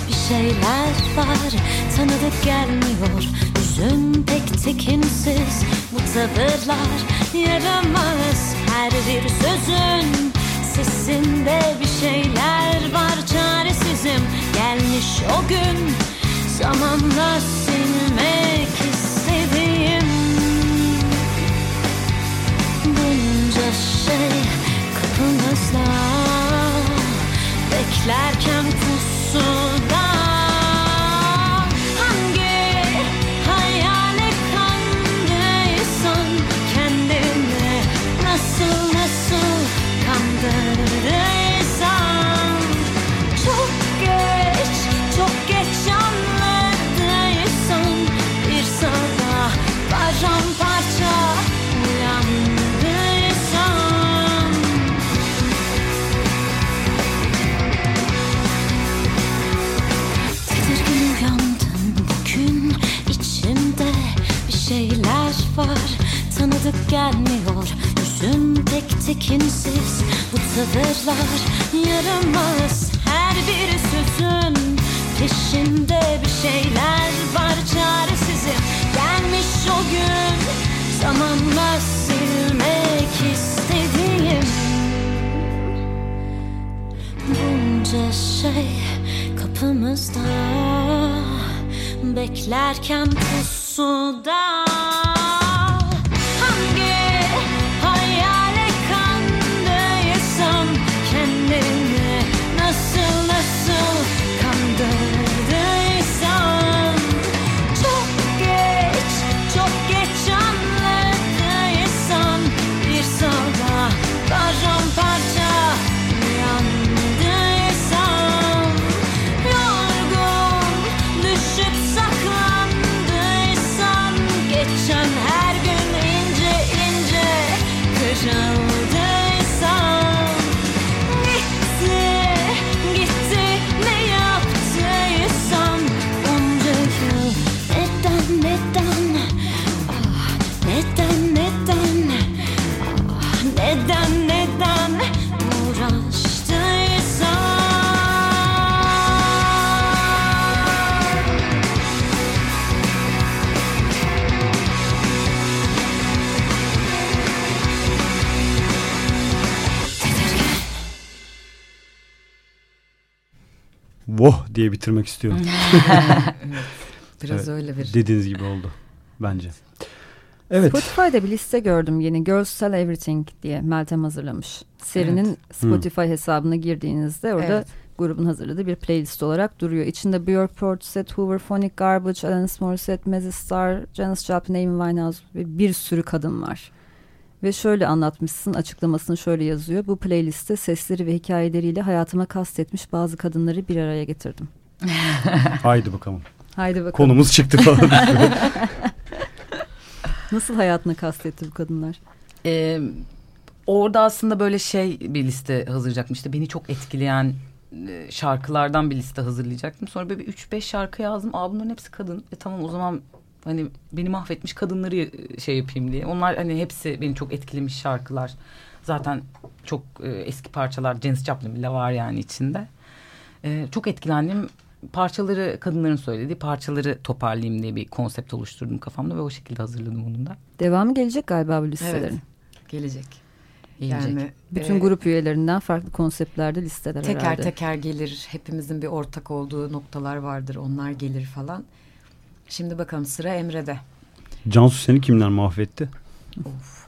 Bir şeyler var Tanıdık gelmiyor. Yüzün pek tekinsiz Bu tavırlar yaramaz. Her bir sözün Sesinde bir şeyler var. Çaresizim Gelmiş o gün. Zamanla silmek istediğim Bunca şey kapımızda Beklerken pusuda Tanıdık gelmiyor. Yüzün pek tekinsiz. Bu tavırlar yaramaz. Her bir sözün Peşinde bir şeyler var. Çaresizim. Gelmiş o gün. Zamanla silmek istediğim. Bunca şey kapımızda. Beklerken pusuda Voh diye bitirmek istiyorum. Biraz Evet. öyle bir Dediğiniz gibi oldu bence. Evet. Spotify'da bir liste gördüm yeni Girls Tell Everything diye Meltem hazırlamış. Serinin Spotify hesabına girdiğinizde orada Evet. grubun hazırladığı bir playlist olarak duruyor. İçinde Björk, Portishead, Hoover, Phonic Garbage, Alanis Morissette, Mazzy Star, Janis Joplin, Amy Winehouse ve bir sürü kadın var. Ve şöyle anlatmışsın açıklamasını şöyle yazıyor. Bu playlistte sesleri ve hikayeleriyle hayatıma kastetmiş bazı kadınları bir araya getirdim. Haydi bakalım. Haydi bakalım. Konumuz çıktı falan. Nasıl hayatına kastetti bu kadınlar? Ee, orada aslında böyle şey bir liste hazırlayacaktım. İşte beni çok etkileyen şarkılardan bir liste hazırlayacaktım. Sonra böyle bir 3-5 şarkı yazdım. Aa bunların hepsi kadın. E tamam o zaman hani beni mahvetmiş kadınları e, şey yapayım diye. Onlar hani hepsi beni çok etkilemiş şarkılar. Zaten çok e, eski parçalar. Janis Joplin bile var yani içinde. E, çok etkilendim. Parçaları kadınların söylediği parçaları toparlayayım diye bir konsept oluşturdum kafamda ve o şekilde hazırladım onu da. Devamı gelecek galiba bu listelerin. Evet. gelecek. Gelecek. Yani Bütün e, grup üyelerinden farklı konseptlerde listeler teker herhalde. teker gelir. Hepimizin bir ortak olduğu noktalar vardır. Onlar gelir falan. Şimdi bakalım sıra Emre'de. Cansu seni kimler mahvetti? Of.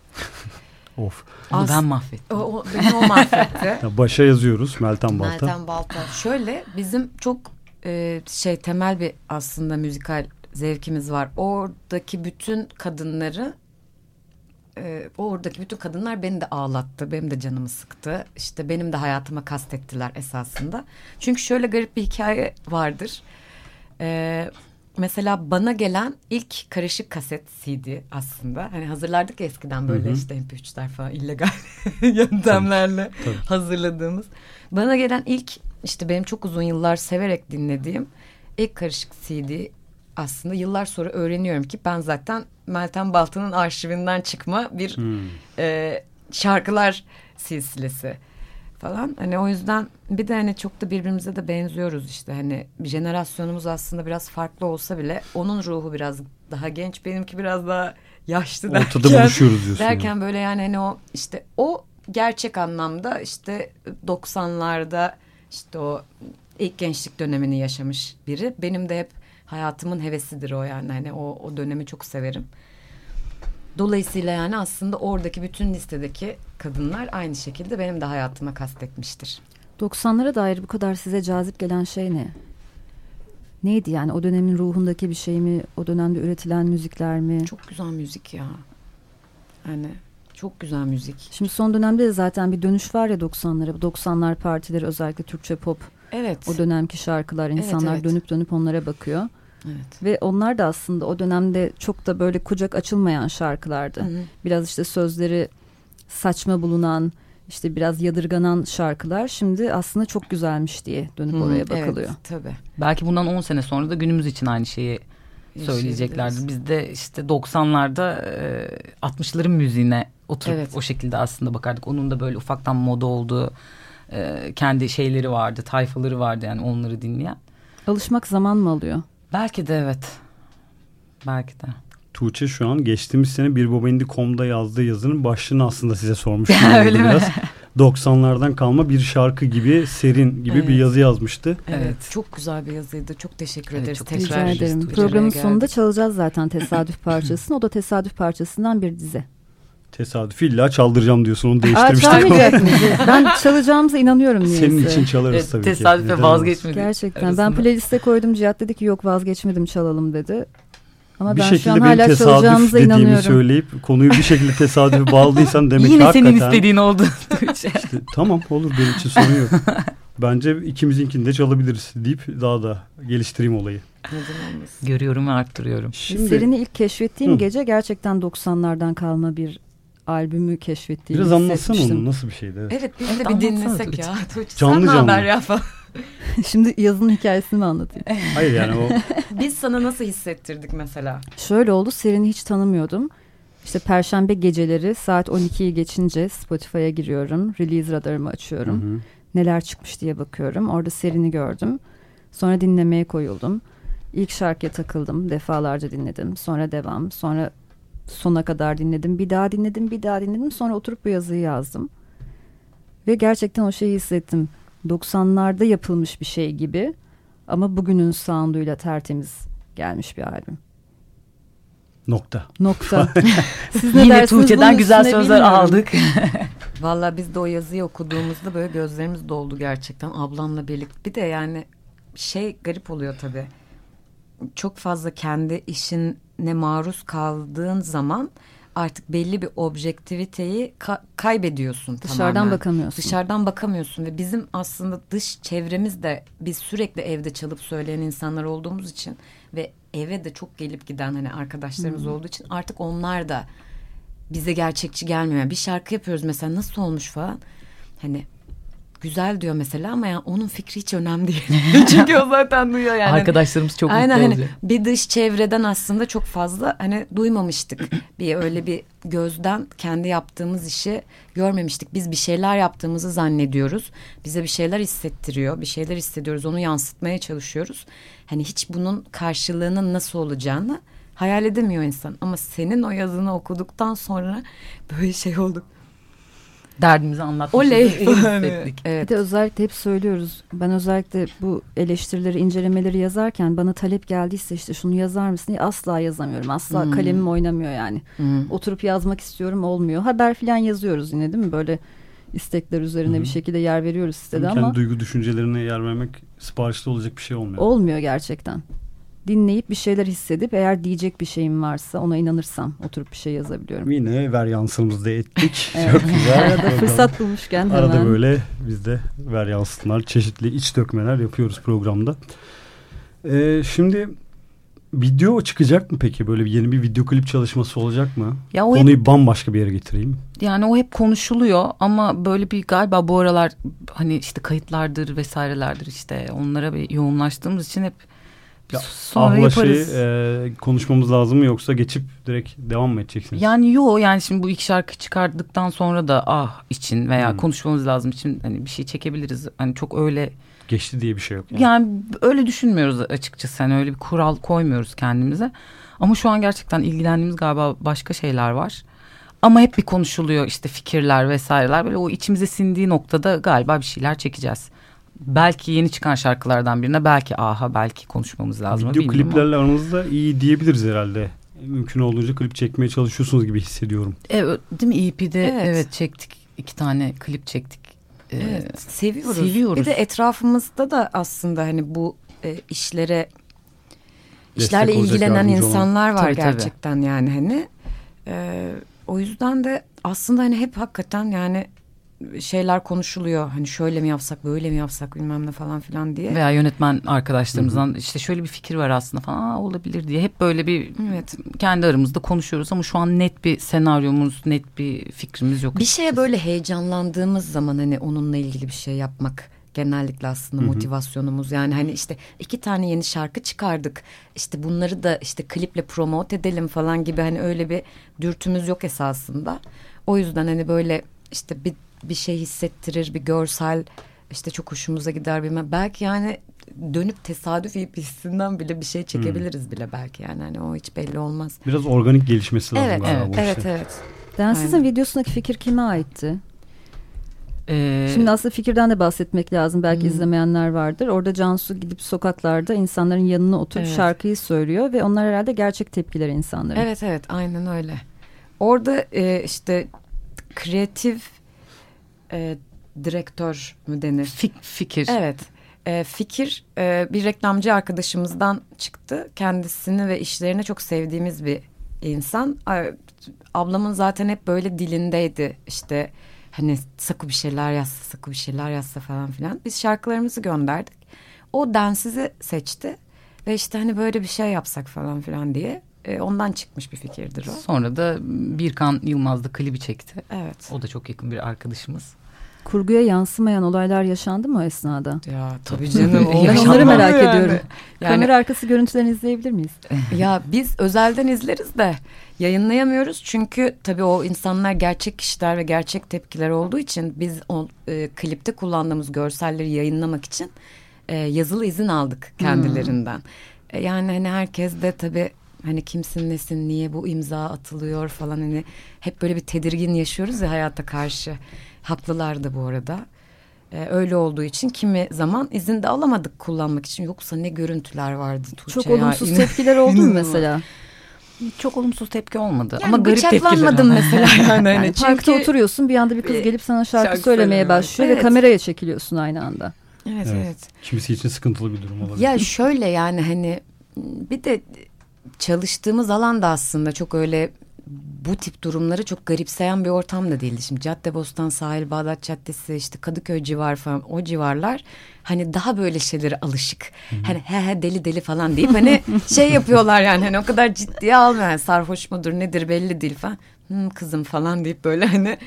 Onu As- ben mahvettim. O, o, beni o mahvetti. Ya başa yazıyoruz Meltem Balta. Meltem Balta. Şöyle bizim çok e, şey temel bir aslında müzikal zevkimiz var. Oradaki bütün kadınları e, oradaki bütün kadınlar beni de ağlattı. Benim de canımı sıktı. İşte benim de hayatıma kastettiler esasında. Çünkü şöyle garip bir hikaye vardır. E, mesela bana gelen ilk karışık kaset CD aslında. Hani hazırlardık ya eskiden böyle Hı hı. işte MP3'ler falan illegal yöntemlerle Tabii. hazırladığımız. Bana gelen ilk işte benim çok uzun yıllar severek dinlediğim ilk karışık CD aslında yıllar sonra öğreniyorum ki ben zaten Meltem Balta'nın arşivinden çıkma bir Hmm. e, şarkılar silsilesi falan. Hani o yüzden bir de hani çok da birbirimize de benziyoruz işte. Hani bir jenerasyonumuz aslında biraz farklı olsa bile onun ruhu biraz daha genç benimki biraz daha yaşlı derken. Ortada buluşuyoruz diyorsun. Derken böyle yani hani o işte o gerçek anlamda işte 90'larda işte o ilk gençlik dönemini yaşamış biri. Benim de hep hayatımın hevesidir o yani hani o, o dönemi çok severim. Dolayısıyla yani aslında oradaki bütün listedeki kadınlar aynı şekilde benim de hayatıma kastetmiştir. 90'lara dair bu kadar size cazip gelen şey ne? Neydi yani o dönemin ruhundaki bir şey mi? O dönemde üretilen müzikler mi? Çok güzel müzik ya. Yani çok güzel müzik. Şimdi son dönemde de zaten bir dönüş var ya 90'lara. Bu 90'lar partileri özellikle Türkçe pop Evet. o dönemki şarkılar insanlar evet. dönüp dönüp onlara bakıyor. Evet. Ve onlar da aslında o dönemde çok da böyle kucak açılmayan şarkılardı. Hı hı. Biraz işte sözleri saçma bulunan işte biraz yadırganan şarkılar şimdi aslında çok güzelmiş diye dönüp Hı, oraya evet, bakılıyor. tabii. Belki bundan 10 sene sonra da günümüz için aynı şeyi söyleyeceklerdir. Biz de işte 90'larda e, 60'ların müziğine oturup Evet. o şekilde aslında bakardık. Onun da böyle ufaktan moda olduğu e, kendi şeyleri vardı, tayfaları vardı yani onları dinleyen. Alışmak zaman mı alıyor? Belki de evet. Belki de. Tuğçe şu an geçtiğimiz sene bir Bobendi.com'da yazdığı yazının başlığını aslında size sormuş. Öyle mi? biraz. 90'lardan kalma bir şarkı gibi serin gibi bir Evet. yazı yazmıştı. Evet. Evet. Çok güzel bir yazıydı. Çok teşekkür Evet, ederiz. çok Tekrar Rica ederim. Programın sonunda çalacağız zaten tesadüf parçasını. O da tesadüf parçasından bir dize. Tesadüf illa çaldıracağım diyorsun onu Aa, değiştirmiştik. çalmayacak mıyız? Ben çalacağımıza inanıyorum niyeyse. Senin için çalarız Evet, tabii ki. tesadüfe vazgeçmedik. Gerçekten. Ben arasında. playliste koydum. Cihat dedi ki yok vazgeçmedim çalalım dedi. Ama bir ben şu an şekilde benim hala tesadüf dediğimi söyleyip konuyu bir şekilde tesadüfe bağladıysan demek ki Yine hakikaten. senin istediğin oldu. İşte, tamam olur benim için sorun yok. Bence ikimizinkini de çalabiliriz deyip daha da geliştireyim olayı. Görüyorum ve arttırıyorum. Şimdi Serini ilk keşfettiğim Hı. gece gerçekten 90'lardan kalma bir albümü keşfettiğimi biraz anlatsana onu nasıl bir şeydi? Evet. Evet biz de bir dinlesek ya. Tuğçe, Canlı sen canlı. haber ya falan. Şimdi yazının hikayesini mi anlatayım? Hayır yani o Biz sana nasıl hissettirdik mesela? Şöyle oldu Seren'i hiç tanımıyordum. İşte perşembe geceleri saat 12'yi geçince Spotify'a giriyorum. Release radarımı açıyorum. Hı hı. Neler çıkmış diye bakıyorum. Orada Seren'i gördüm. Sonra dinlemeye koyuldum. İlk şarkıya takıldım. Defalarca dinledim. Sonra devam. Sonra sona kadar dinledim. Bir daha dinledim. Bir daha dinledim. Sonra oturup bu yazıyı yazdım. Ve gerçekten o şeyi hissettim. 90'larda yapılmış bir şey gibi. Ama bugünün sounduyla tertemiz gelmiş bir albüm. nokta. Nokta. Siz ne Yine Tuğçe'den güzel sözler bilmiyorum. aldık. Vallahi biz de o yazıyı okuduğumuzda böyle gözlerimiz doldu gerçekten ablamla birlikte. Bir de yani şey garip oluyor tabii. Çok fazla kendi işine maruz kaldığın zaman artık belli bir objektiviteyi ka- kaybediyorsun Dışarıdan tamamen. bakamıyorsun. Dışarıdan bakamıyorsun ve bizim aslında dış çevremiz de biz sürekli evde çalıp söyleyen insanlar olduğumuz için ve eve de çok gelip giden hani arkadaşlarımız olduğu için artık onlar da bize gerçekçi gelmiyor. Bir şarkı yapıyoruz mesela nasıl olmuş falan. Hani güzel diyor mesela ama yani onun fikri hiç önemli değil. Çünkü o zaten duyuyor yani. Arkadaşlarımız çok Aynen mutlu hani bir dış çevreden aslında çok fazla hani duymamıştık. bir öyle bir gözden kendi yaptığımız işi görmemiştik. Biz bir şeyler yaptığımızı zannediyoruz. Bize bir şeyler hissettiriyor. Bir şeyler hissediyoruz. Onu yansıtmaya çalışıyoruz. Hani hiç bunun karşılığının nasıl olacağını hayal edemiyor insan. Ama senin o yazını okuduktan sonra böyle şey olduk. Derdimizi anlatmışız. Oley. hissettik. Bir Evet. de özellikle hep söylüyoruz. Ben özellikle bu eleştirileri, incelemeleri yazarken bana talep geldiyse işte şunu yazar mısın diye asla yazamıyorum. Asla Hmm. kalemim oynamıyor yani. Hı. Oturup yazmak istiyorum olmuyor. Haber filan yazıyoruz yine değil mi? Böyle istekler üzerine Hı bir şekilde yer veriyoruz sitede Kendi ama duygu düşüncelerine yer vermek siparişte olacak bir şey olmuyor. olmuyor gerçekten. Dinleyip bir şeyler hissedip eğer diyecek bir şeyim varsa ona inanırsam oturup bir şey yazabiliyorum. Yine ver yansımızı da ettik. Evet. Çok güzel. Arada fırsat bulmuşken hemen. Arada böyle biz de ver yansıtmalar, çeşitli iç dökmeler yapıyoruz programda. Ee, şimdi video çıkacak mı peki? Böyle bir yeni bir video klip çalışması olacak mı? Ya o hep, Konuyu bambaşka bir yere getireyim. yani o hep konuşuluyor ama böyle bir galiba bu aralar hani işte kayıtlardır vesairelerdir işte onlara bir yoğunlaştığımız için hep Ya, sonra Ahla yaparız. şey, e, konuşmamız lazım mı yoksa geçip direkt devam mı edeceksiniz? Yani yo yani şimdi bu iki şarkı çıkardıktan sonra da ah için veya Hmm. konuşmamız lazım için hani bir şey çekebiliriz. Hani çok öyle Geçti diye bir şey yok. Yani. yani öyle düşünmüyoruz açıkçası. Hani öyle bir kural koymuyoruz kendimize. Ama şu an gerçekten ilgilendiğimiz galiba başka şeyler var. Ama hep bir konuşuluyor işte fikirler vesaireler. Böyle o içimize sindiği noktada galiba bir şeyler çekeceğiz. Belki yeni çıkan şarkılardan birine belki aha belki konuşmamız lazım. Video bilmiyorum ama. kliplerle aranızda iyi diyebiliriz herhalde. Mümkün olduğunca klip çekmeye çalışıyorsunuz gibi hissediyorum. Evet, değil mi EP'de Evet. evet. çektik. iki tane klip çektik. Ee, Evet, seviyoruz. seviyoruz. Bir de etrafımızda da aslında hani bu e, işlere işlerle olacak, ilgilenen yardımcı olan. insanlar var Tabii, tabii. gerçekten yani hani. E, o yüzden de aslında hani hep hakikaten yani şeyler konuşuluyor. Hani şöyle mi yapsak, böyle mi yapsak bilmem ne falan filan diye. Veya yönetmen arkadaşlarımızdan işte şöyle bir fikir var aslında falan Aa, olabilir diye hep böyle bir Evet. kendi aramızda konuşuyoruz ama şu an net bir senaryomuz, net bir fikrimiz yok. Bir şeye böyle heyecanlandığımız zaman hani onunla ilgili bir şey yapmak genellikle aslında motivasyonumuz. Yani hani işte iki tane yeni şarkı çıkardık. İşte bunları da işte kliple promote edelim falan gibi hani öyle bir dürtümüz yok esasında. O yüzden hani böyle işte bir bir şey hissettirir, bir görsel işte çok hoşumuza gider bilmem. Belki yani dönüp tesadüf hissinden bile bir şey çekebiliriz bile belki yani hani o hiç belli olmaz. Biraz organik gelişmesi lazım Evet, galiba evet, bu evet, işin. evet. Densiz'in Aynen. videosundaki fikir kime aitti? Ee, Şimdi aslında fikirden de bahsetmek lazım. Belki Hı. izlemeyenler vardır. Orada Cansu gidip sokaklarda insanların yanına oturup Evet. şarkıyı söylüyor ve onlar herhalde gerçek tepkileri insanların. Evet evet aynen öyle. Orada e, işte kreatif e, direktör mü denir? fik- fikir. Evet. E, fikir e, bir reklamcı arkadaşımızdan çıktı. Kendisini ve işlerini çok sevdiğimiz bir insan. Ablamın zaten hep böyle dilindeydi. İşte hani sakı bir şeyler yazsa, sakı bir şeyler yazsa falan filan. Biz şarkılarımızı gönderdik. O densizi seçti. Ve işte hani böyle bir şey yapsak falan filan diye. E, ondan çıkmış bir fikirdir o. Sonra da Birkan Yılmaz da klibi çekti. Evet. O da çok yakın bir arkadaşımız. Kurguya yansımayan olaylar yaşandı mı o esnada? Ya tabii canım. Ben onları merak yani? ediyorum. Yani Kamera arkası görüntülerini izleyebilir miyiz? ya biz özelden izleriz de yayınlayamıyoruz çünkü tabii o insanlar gerçek kişiler ve gerçek tepkiler olduğu için biz o e, klipte kullandığımız görselleri yayınlamak için e, yazılı izin aldık kendilerinden. E, yani hani herkes de tabii hani kimsin nesin niye bu imza atılıyor falan hani hep böyle bir tedirgin yaşıyoruz ya hayata karşı. Haklılar da bu arada. E, öyle olduğu için kimi zaman izin de alamadık kullanmak için. Yoksa ne görüntüler vardı Tuğçe Çok ya. olumsuz İnan- tepkiler oldu mu mesela? Çok olumsuz tepki olmadı Yani ama garip tepkiler. mesela yani. hani. Yani parkta Çünkü- oturuyorsun bir anda bir kız Bir gelip sana şarkı, şarkı söylemeye söylemeye başlıyor Evet. ve kameraya çekiliyorsun aynı anda. Evet, Evet. evet. Kimisi için sıkıntılı bir durum olabilir. Ya şöyle yani hani bir de çalıştığımız alan da aslında çok öyle bu tip durumları çok garipseyen bir ortam da değildi. Şimdi Caddebostan sahil Bağdat Caddesi işte Kadıköy civar falan o civarlar hani daha böyle şeylere alışık. Hani he he deli deli falan deyip hani şey yapıyorlar yani hani o kadar ciddiye almıyor. Yani sarhoş mudur nedir belli değil falan. Hmm, kızım falan deyip böyle hani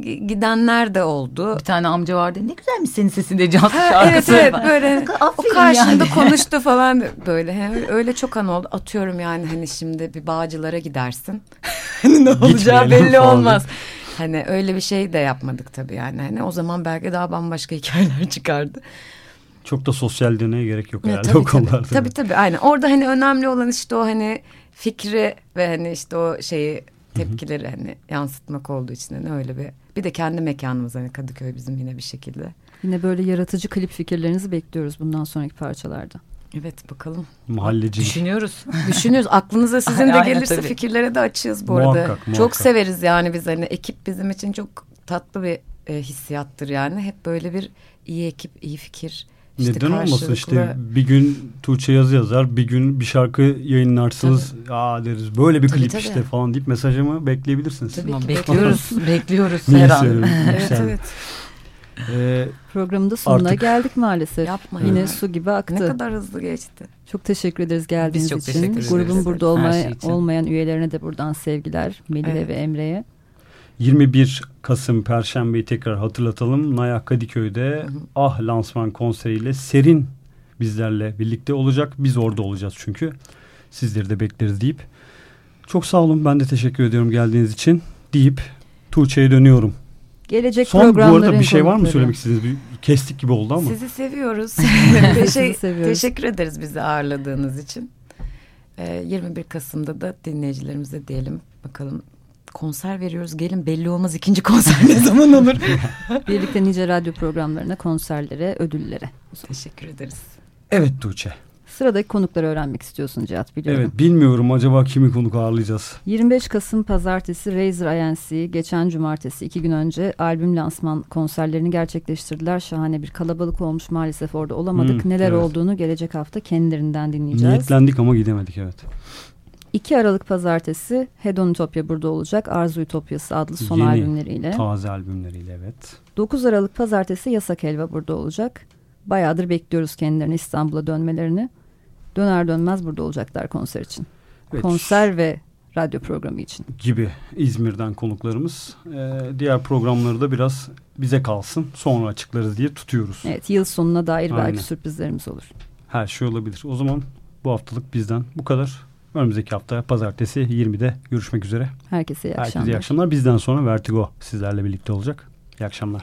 gidenler de oldu. Bir tane amca vardı. Ne güzelmiş senin sesin de Cansu Ha, şarkısı. evet evet böyle o Aferin karşımda yani. konuştu falan böyle He, öyle çok an oldu atıyorum yani hani şimdi bir bağcılara gidersin hani ne olacağı Gitmeyelim belli falan. olmaz hani öyle bir şey de yapmadık tabii yani hani o zaman belki daha bambaşka hikayeler çıkardı. Çok da sosyal deneye gerek yok Ya, herhalde tabii, o konularda. Tabii tabii aynen orada hani önemli olan işte o hani fikri ve hani işte o şeyi tepkileri hani yansıtmak olduğu için hani öyle bir bir de kendi mekanımız hani Kadıköy bizim yine bir şekilde. Yine böyle yaratıcı klip fikirlerinizi bekliyoruz bundan sonraki parçalarda. Evet bakalım. Mahallecilik. Düşünüyoruz. Düşünüyoruz. Aklınıza sizin de Aynen, gelirse tabii. fikirlere de açığız bu Muhakkak, arada. muhakkak. Çok severiz yani biz hani ekip bizim için çok tatlı bir e, hissiyattır yani. Hep böyle bir iyi ekip, iyi fikir. İşte Neden olmasın karşılıklı- işte bir gün Tuğçe yazı yazar bir gün bir şarkı yayınlarsınız aa deriz böyle bir Tabii, klip tabii. işte falan deyip mesajımı bekleyebilirsiniz. Tabii ki bekliyoruz. bekliyoruz. Her an. Evet evet. Ee, Programın da sonuna Artık- geldik maalesef. Yapmayın. Yine su gibi Ne aktı. kadar hızlı geçti. Çok teşekkür ederiz geldiğiniz Biz çok için. teşekkür ederiz. Grubun burada Her olmaya, şey için. olmayan üyelerine de buradan sevgiler. Melih'e Evet. ve Emre'ye. 21 Kasım Perşembe'yi tekrar hatırlatalım. Naya Kadıköy'de Ah lansman konseriyle Serin bizlerle birlikte olacak. Biz orada olacağız çünkü. Sizleri de bekleriz deyip. Çok sağ olun. Ben de teşekkür ediyorum geldiğiniz için deyip Tuğçe'ye dönüyorum. Gelecek Son bu arada bir şey var mı söylemek istediğiniz? Bir kestik gibi oldu ama. Sizi seviyoruz. Teşekkür, seviyoruz. teşekkür ederiz bizi ağırladığınız için. Ee, 21 Kasım'da da dinleyicilerimize diyelim bakalım konser veriyoruz. Gelin belli olmaz ikinci konser ne zaman olur. Birlikte nice radyo programlarına, konserlere, ödüllere. teşekkür ederiz. Evet Tuğçe. Sıradaki konukları öğrenmek istiyorsun Cihat biliyorum. Evet bilmiyorum acaba kimi konuk ağırlayacağız. 25 Kasım Pazartesi Razer INC geçen cumartesi iki gün önce albüm lansman konserlerini gerçekleştirdiler. Şahane bir kalabalık olmuş maalesef orada olamadık. Hmm, Neler evet. olduğunu gelecek hafta kendilerinden dinleyeceğiz. Niyetlendik ama gidemedik evet. 2 Aralık Pazartesi Hedon Ütopya burada olacak. Arzu Ütopyası adlı son Yeni, albümleriyle. Taze albümleriyle evet. 9 Aralık Pazartesi Yasak Helva burada olacak. Bayağıdır bekliyoruz kendilerini İstanbul'a dönmelerini. Döner dönmez burada olacaklar konser için. Evet, Konser ve radyo programı için. gibi İzmir'den konuklarımız. Ee, diğer programları da biraz bize kalsın sonra açıklarız diye tutuyoruz. Evet yıl sonuna dair Aynen. belki sürprizlerimiz olur. Her şey olabilir. O zaman bu haftalık bizden bu kadar. Önümüzdeki hafta pazartesi 20'de görüşmek üzere. Herkese iyi Herkese akşamlar. iyi akşamlar. Bizden sonra Vertigo sizlerle birlikte olacak. İyi akşamlar.